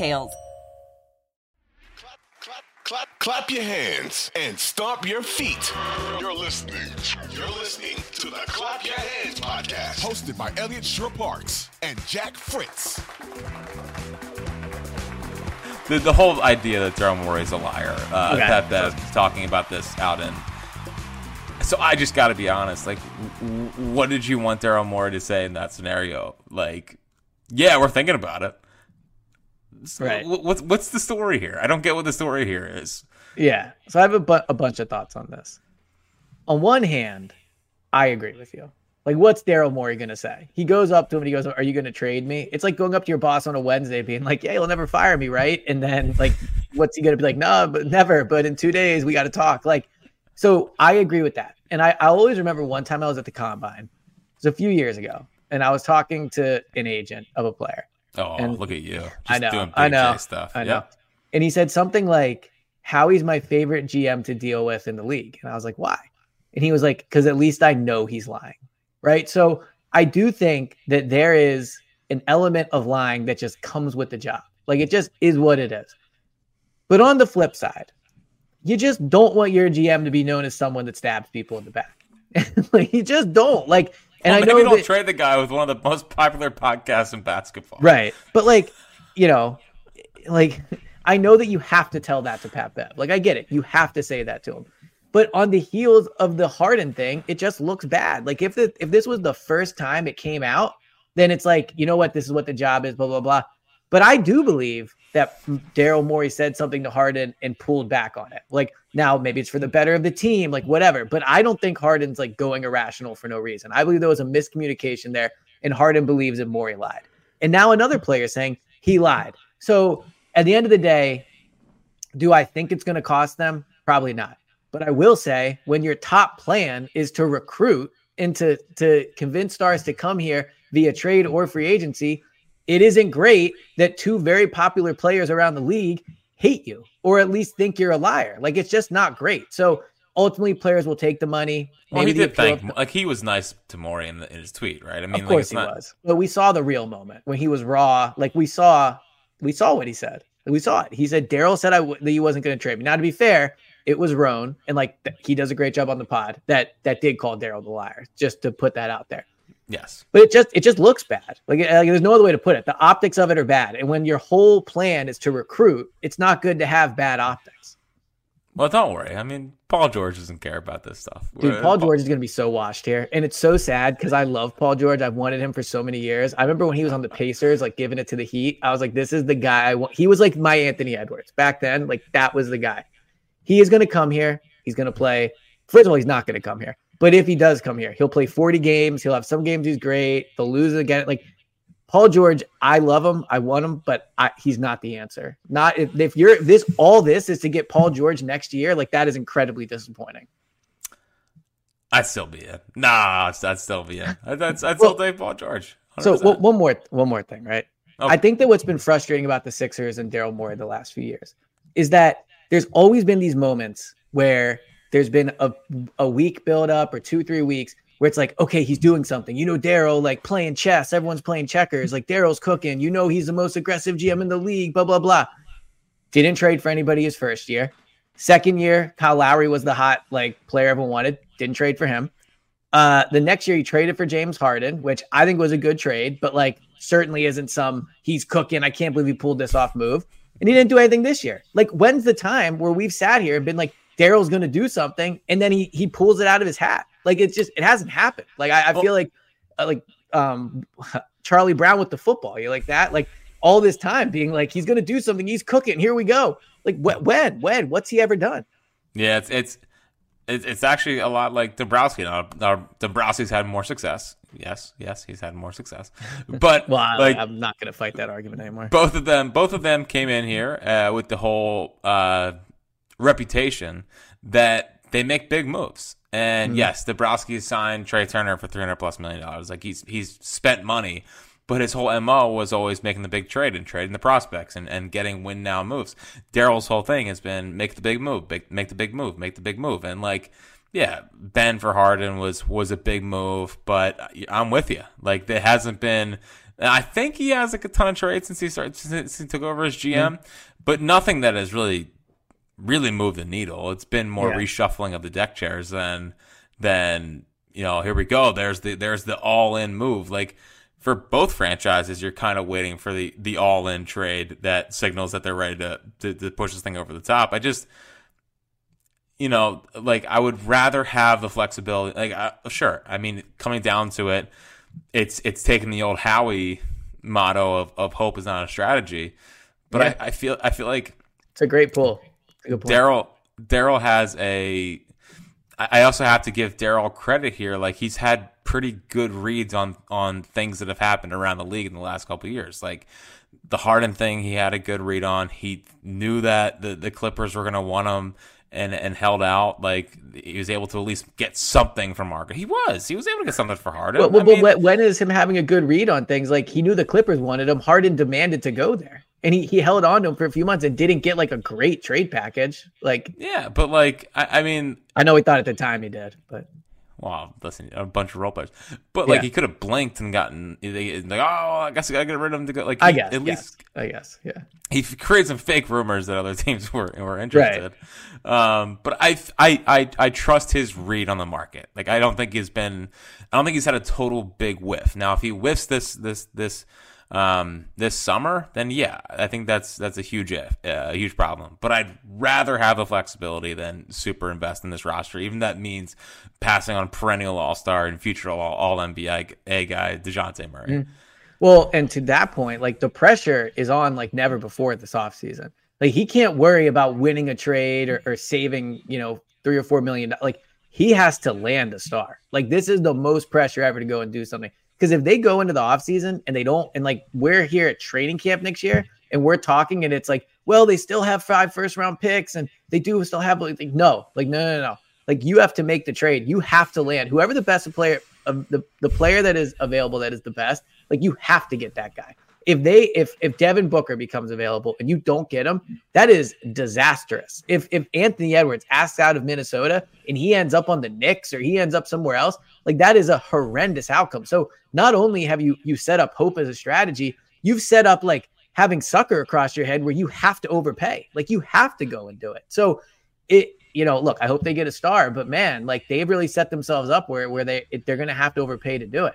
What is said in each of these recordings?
details. Clap, clap, clap clap your hands and stomp your feet. You're listening. You're listening to the Clap Your Hands podcast, hosted by Eliot Shorr-Parks and Jack Fritz. The, the whole idea that Daryl Morey is a liar. Uh, Okay. That that talking about this out in. So I just got to be honest. Like, w- w- what did you want Daryl Morey to say in that scenario? Like, yeah, we're thinking about it. So Right. What's what's the story here? I don't get what the story here is. Yeah. So I have a, bu- a bunch of thoughts on this. On one hand, I agree with you. Like, what's Daryl Morey going to say? He goes up to him and he goes, Are you going to trade me? It's like going up to your boss on a Wednesday being like, Yeah, you'll never fire me, right? And then, like, what's he going to be like? No, but never. But in two days, we got to talk. Like, so I agree with that. And I, I always remember one time I was at the combine, it was a few years ago, and I was talking to an agent of a player. Oh, And- look at you! Just I know, doing big I know, J stuff. I know. Yeah. And he said something like, Howie's my favorite GM to deal with in the league. And I was like, why? And he was like, because at least I know he's lying. Right. So I do think that there is an element of lying that just comes with the job. Like it just is what it is. But on the flip side, you just don't want your GM to be known as someone that stabs people in the back. like you just don't. Like, and Well, I maybe know don't that, trade the guy with one of the most popular podcasts in basketball. Right. But like, you know, like I know that you have to tell that to Pat Bev. Like I get it. You have to say that to him. But on the heels of the Harden thing, it just looks bad. Like if the, if this was the first time it came out, then it's like, you know what, this is what the job is, blah blah blah. But I do believe that Daryl Morey said something to Harden and pulled back on it. Like now, maybe it's for the better of the team, like whatever. But I don't think Harden's like going irrational for no reason. I believe there was a miscommunication there, and Harden believes that Morey lied. And now another player saying he lied. So at the end of the day, do I think it's going to cost them? Probably not. But I will say, when your top plan is to recruit and to, to convince stars to come here via trade or free agency, it isn't great that two very popular players around the league hate you or at least think you're a liar. Like it's just not great. So ultimately, players will take the money. Well, he did thank like he was nice to Morey in, the, in his tweet, right? I mean, of like, course it's he not, was. But we saw the real moment when he was raw. Like we saw, we saw what he said. We saw it. He said Daryl said I w- that he wasn't going to trade me. Now, to be fair, it was Rone, and like th- he does a great job on the pod. That that did call Daryl the liar, just to put that out there. Yes. But it just it just looks bad. Like, uh, like there's no other way to put it. The optics of it are bad, and when your whole plan is to recruit, it's not good to have bad optics. Well, don't worry. I mean, Paul George doesn't care about this stuff. Dude, Uh, Paul George is going to be so washed here. And it's so sad because I love Paul George. I've wanted him for so many years. I remember when he was on the Pacers, like giving it to the Heat. I was like, this is the guy I want. He was like my Anthony Edwards back then. Like, that was the guy. He is going to come here. He's going to play. First of all, he's not going to come here. But if he does come here, he'll play 40 games. He'll have some games he's great. They'll lose again. Like, Paul George, I love him. I want him, but I, he's not the answer. Not if, if you're if this all this is to get Paul George next year, like that is incredibly disappointing. I'd still be in. Nah, I'd, still be in. I'd, I'd, I'd still take Paul George. So 100%. one more one more thing, right? Okay. I think that what's been frustrating about the Sixers and Daryl Morey the last few years is that there's always been these moments where there's been a a week build up or two three weeks where it's like okay he's doing something you know Daryl like playing chess everyone's playing checkers like Daryl's cooking you know he's the most aggressive GM in the league blah blah blah didn't trade for anybody his first year second year Kyle Lowry was the hot like player everyone wanted didn't trade for him uh, the next year he traded for James Harden, which I think was a good trade, but like certainly isn't some he's cooking. I can't believe he pulled this off move. And he didn't do anything this year. Like, when's the time where we've sat here and been like, Daryl's going to do something, and then he he pulls it out of his hat? Like, it's just it hasn't happened. Like, I, I feel like uh, like um Charlie Brown with the football. You're like that. Like all this time being like he's going to do something. He's cooking. Here we go. Like wh- when when what's he ever done? Yeah, it's it's it's actually a lot like Dombrowski. Now, now Dombrowski's had more success. Yes, yes, he's had more success. But well, like, I'm not going to fight that argument anymore. Both of them, both of them came in here uh, with the whole uh, reputation that they make big moves. And mm-hmm. yes, Dombrowski signed Trea Turner for 300 plus million dollars. Like he's he's spent money, but his whole MO was always making the big trade and trading the prospects and, and getting win now moves. Daryl's whole thing has been make the big move, make, make the big move, make the big move. And like, yeah, Ben for Harden was was a big move, but I'm with you. Like there hasn't been I think he has like a ton of trades since he started since he took over as GM, mm-hmm. but nothing that has really really moved the needle. It's been more yeah. reshuffling of the deck chairs than than you know. Here we go. There's the there's the all in move. Like for both franchises, you're kind of waiting for the the all in trade that signals that they're ready to, to to push this thing over the top. I just you know, like I would rather have the flexibility. Like, uh, sure, I mean, coming down to it, it's it's taking the old Howie motto of, of hope is not a strategy. But yeah. I, I feel I feel like it's a great pull. Daryl Daryl has a. I also have to give Daryl credit here. Like he's had pretty good reads on on things that have happened around the league in the last couple years. Like the Harden thing, he had a good read on. He knew that the the Clippers were going to want him and and held out. Like he was able to at least get something from Margaret. He was. He was able to get something for Harden. Well, well, mean, when is him having a good read on things? Like he knew the Clippers wanted him. Harden demanded to go there and he, he held on to him for a few months and didn't get like a great trade package. Like, yeah, but like, I, I mean, I know he thought at the time he did, but wow, listen, a bunch of role players, but like yeah. he could have blinked and gotten like, oh, I guess I gotta get rid of him to go. Like, he, I guess, at least, yes. I guess, yeah. He created some fake rumors that other teams were were interested. Right. Um, but I, I, I, I trust his read on the market. Like, I don't think he's been, I don't think he's had a total big whiff. Now, if he whiffs this, this, this um, this summer, then yeah, I think that's that's a huge if, uh, a huge problem. But I'd rather have the flexibility than super invest in this roster. Even that means passing on perennial All Star and future All, all NBA guy Dejounte Murray. Mm. Well, and to that point, like the pressure is on like never before this offseason. Like he can't worry about winning a trade or, or saving, you know, three or four million. Like he has to land a star. Like this is the most pressure ever to go and do something. Because if they go into the offseason and they don't, and like we're here at training camp next year and we're talking and it's like, well, they still have five first round picks and they do still have like, no, like, no, no, no. Like you have to make the trade. You have to land whoever the best player of the, the player that is available that is the best. Like you have to get that guy. If they if if Devin Booker becomes available and you don't get him, that is disastrous. If if Anthony Edwards asks out of Minnesota and he ends up on the Knicks or he ends up somewhere else, like that is a horrendous outcome. So not only have you you set up hope as a strategy, you've set up like having sucker across your head where you have to overpay. Like you have to go and do it. So it you know, look, I hope they get a star, but man, like they've really set themselves up where where they they're going to have to overpay to do it.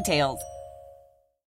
details.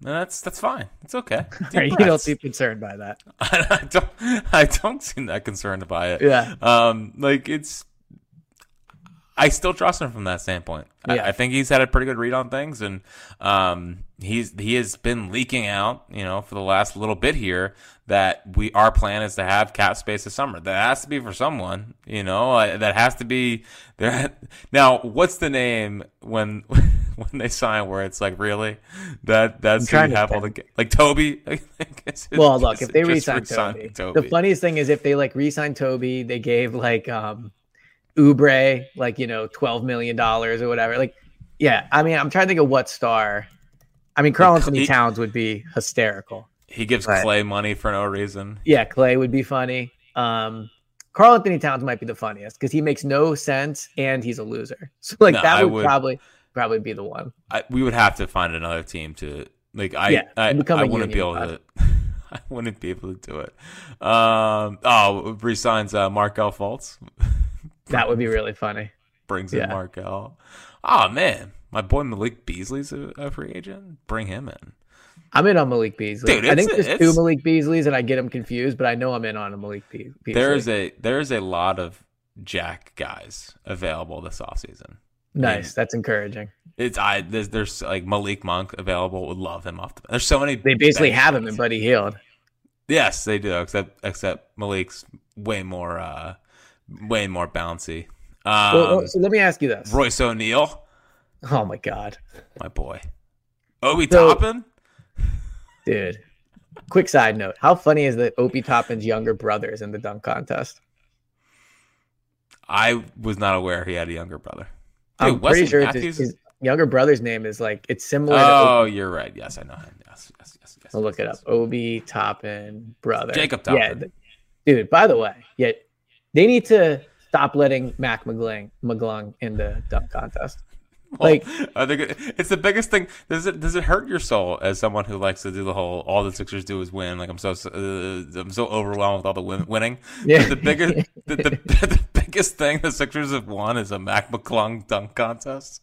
No, that's that's fine. It's okay. You don't seem concerned by that. I don't I don't seem that concerned by it. Yeah. Um, like it's I still trust him from that standpoint. Yeah. I, I think he's had a pretty good read on things and um he's he has been leaking out, you know, for the last little bit here that we our plan is to have cap space this summer. That has to be for someone, you know. Uh, that has to be there. Now, what's the name when when they sign where it's like really that that's who you to have all the like Toby. I guess it- Well, look, if they resign re-sign Toby, the funniest thing is if they like re-sign Toby, they gave like um Oubre like you know twelve million dollars or whatever. Like, yeah, I mean, I'm trying to think of what star. I mean, Karl-Anthony Towns would be hysterical. He gives Right. Clay money for no reason. Yeah, Clay would be funny. Um, Karl-Anthony Towns might be the funniest because he makes no sense and he's a loser. So like No, that would, would- probably probably be the one. I, we would have to find another team to like. I Yeah, I, I wouldn't be able union to. I wouldn't be able to do it. Um. Oh, resigns uh, Markelle Fultz. That would be really funny. Brings in Yeah. Markelle. Oh man, my boy Malik Beasley's a, a free agent. Bring him in. I'm in on Malik Beasley. Dude, I think it's- there's two Malik Beasleys and I get them confused, but I know I'm in on a Malik Be- Beasley. There's a there's a lot of Jack guys available this offseason. Nice. That's encouraging. It's I there's, there's like Malik Monk available. Would love him off the. There's so many. They basically have him in. Buddy Hield. Yes, they do. Except except Malik's way more uh way more bouncy. Um, well, so let me ask you this. Royce O'Neale, Oh my god, my boy. Obi So- Toppin. dude. Quick side note: How funny is that Obi Toppin's younger brothers in the dunk contest? I was not aware he had a younger brother. I'm Dude, pretty sure Matthews his, his younger brother's name is like it's similar. to Oh, you're right. Yes, I know him. Yes, yes, yes. yes I'll look it yes. up. Obi Toppin brother. Jacob Yeah, Toppin. th- dude. By the way, yeah, they need to stop letting Mac McClung McClung in the dunk contest. Well, Like- I think it's the biggest thing. Does it does it hurt your soul as someone who likes to do the whole all the Sixers do is win? Like I'm so uh, I'm so overwhelmed with all the win- winning. Yeah. The biggest the, the, the biggest thing the Sixers have won is a Mac McClung dunk contest.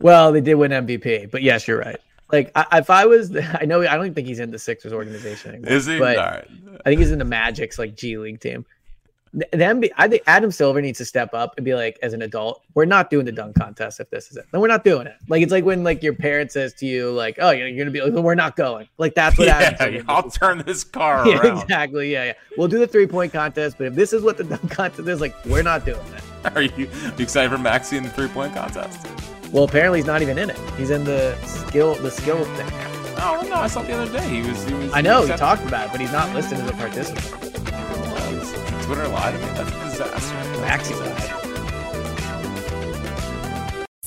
Well, they did win MVP, but yes, you're right. Like I, if I was, I know I don't think he's in the Sixers organization anymore. Is he? But all right. I think he's in the Magic's like G League team. The the NBA, I think Adam Silver needs to step up and be like, as an adult, we're not doing the dunk contest if this is it. Then we're not doing it. Like it's like when like your parent says to you, like, "Oh, you're, you're gonna be like, we're not going." Like that's what Adam Yeah, Silver I'll turn this car Yeah, around. exactly. Yeah, yeah. We'll do the three point contest, but if this is what the dunk contest is, like, we're not doing it. Are you, you excited for Maxey in the three point contest? Well, apparently he's not even in it. He's in the skill, the skill thing. Oh no, I saw the other day he was. He was I know he accepted- talked about it, but he's not listed as a participant. Twitter lied to me. That's a disaster. Maxey lied.